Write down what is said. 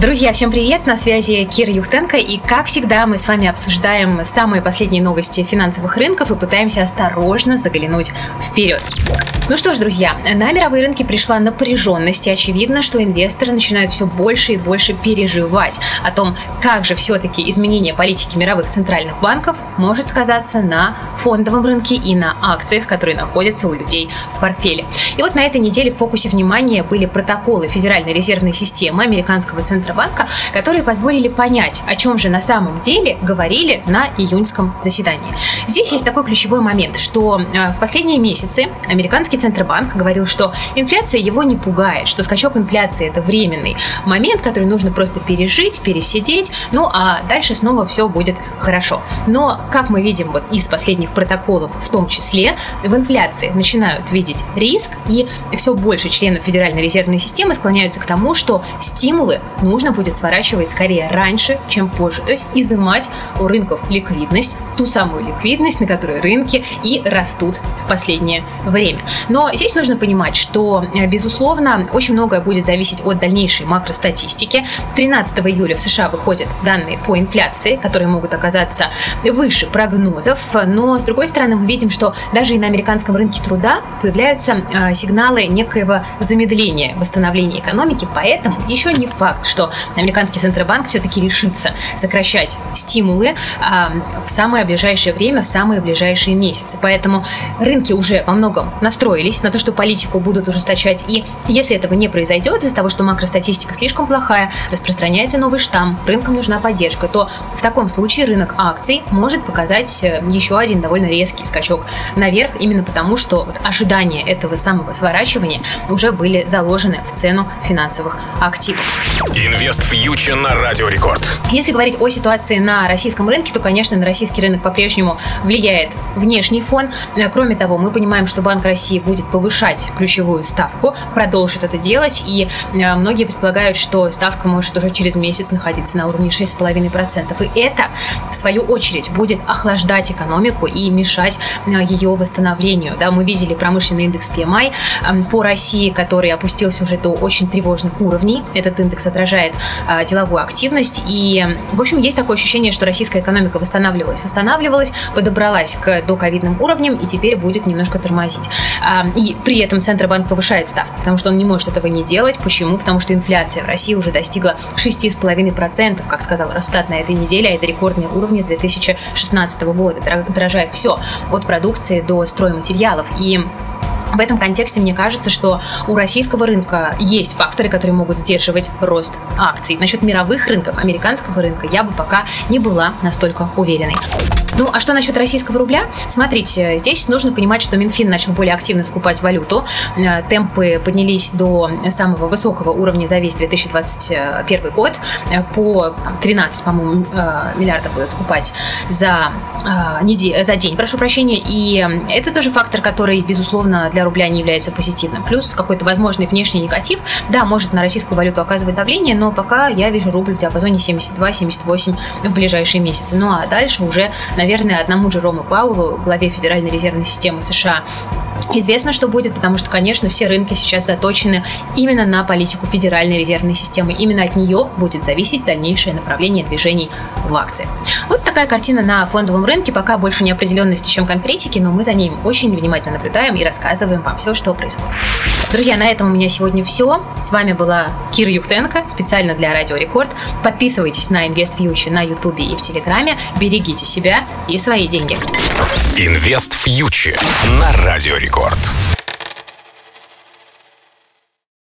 Друзья, всем привет! На связи Кира Юхтенко, и как всегда мы с вами обсуждаем самые последние новости финансовых рынков и пытаемся осторожно заглянуть вперед. Ну что ж, друзья, на мировые рынки пришла напряженность, и очевидно, что инвесторы начинают все больше и больше переживать о том, как же все-таки изменение политики мировых центральных банков может сказаться на фондовом рынке и на акциях, которые находятся у людей в портфеле. И вот на этой неделе в фокусе внимания были протоколы Федеральной резервной системы американского центра Центробанка, которые позволили понять, о чем же на самом деле говорили на июньском заседании. Здесь есть такой ключевой момент, что э, в последние месяцы американский Центробанк говорил, что инфляция его не пугает, что скачок инфляции это временный момент, который нужно просто пережить, пересидеть, ну а дальше снова все будет хорошо. Но, как мы видим вот из последних протоколов, в том числе, в инфляции начинают видеть риск, и все больше членов Федеральной резервной системы склоняются к тому, что стимулы нужно будет сворачивать скорее раньше, чем позже. То есть изымать у рынков ликвидность, ту самую ликвидность, на которой рынки и растут в последнее время. Но здесь нужно понимать, что, э, безусловно, очень многое будет зависеть от дальнейшей макростатистики. 13 июля в США выходят данные по инфляции, которые могут оказаться выше прогнозов. Но, с другой стороны, мы видим, что даже и на американском рынке труда появляются э, сигналы некоего замедления восстановления экономики, поэтому еще не факт, что американский Центробанк все-таки решится сокращать стимулы а, в самое ближайшее время, в самые ближайшие месяцы. Поэтому рынки уже во многом настроились на то, что политику будут ужесточать. И если этого не произойдет из-за того, что макростатистика слишком плохая, распространяется новый штамм, рынкам нужна поддержка, то в таком случае рынок акций может показать э, еще один довольно резкий скачок наверх, именно потому, что вот ожидания этого самого сворачивания уже были заложены в цену финансовых активов. Инвест фьючер на Радио Рекорд. Если говорить о ситуации на российском рынке, то, конечно, на российский рынок по-прежнему влияет внешний фон. Э, кроме того, мы понимаем, что Банк России будет повышать ключевую ставку, продолжит это делать, и э, многие предполагают, что ставка может уже через месяц находиться на уровне 6,5%. И это, в свою очередь, будет охлаждать экономику и мешать э, ее восстановлению. Да, мы видели промышленный индекс PMI по России, который опустился уже до очень тревожных уровней. Этот индекс отражает снижает а, деловую активность. И, в общем, есть такое ощущение, что российская экономика восстанавливалась, восстанавливалась, подобралась к доковидным уровням и теперь будет немножко тормозить. А, и при этом Центробанк повышает ставку, потому что он не может этого не делать. Почему? Потому что инфляция в России уже достигла 6,5%, как сказал Росстат на этой неделе, а это рекордные уровни с 2016 года. Дорожает все, от продукции до стройматериалов. И в этом контексте мне кажется, что у российского рынка есть факторы, которые могут сдерживать рост акций. Насчет мировых рынков, американского рынка я бы пока не была настолько уверенной. Ну, а что насчет российского рубля? Смотрите, здесь нужно понимать, что Минфин начал более активно скупать валюту. Э, темпы поднялись до самого высокого уровня за весь 2021 год. Э, по 13, по-моему, э, миллиардов будут скупать за, неделю, за день, прошу прощения. И это тоже фактор, который, безусловно, для рубля не является позитивным. Плюс какой-то возможный внешний негатив, да, может на российскую валюту оказывать давление, но пока я вижу рубль в диапазоне 72-78 в ближайшие месяцы. Ну а дальше уже, наверное, одному Джерому Паулу, главе Федеральной резервной системы США, Известно, что будет, потому что, конечно, все рынки сейчас заточены именно на политику Федеральной резервной системы. Именно от нее будет зависеть дальнейшее направление движений в акции. Вот такая картина на фондовом рынке. Пока больше неопределенности, чем конкретики, но мы за ним очень внимательно наблюдаем и рассказываем вам все, что происходит. Друзья, на этом у меня сегодня все. С вами была Кира Юхтенко, специально для Радио Рекорд. Подписывайтесь на Invest Future на Ютубе и в Телеграме. Берегите себя и свои деньги. Инвест Future на Радио Рекорд.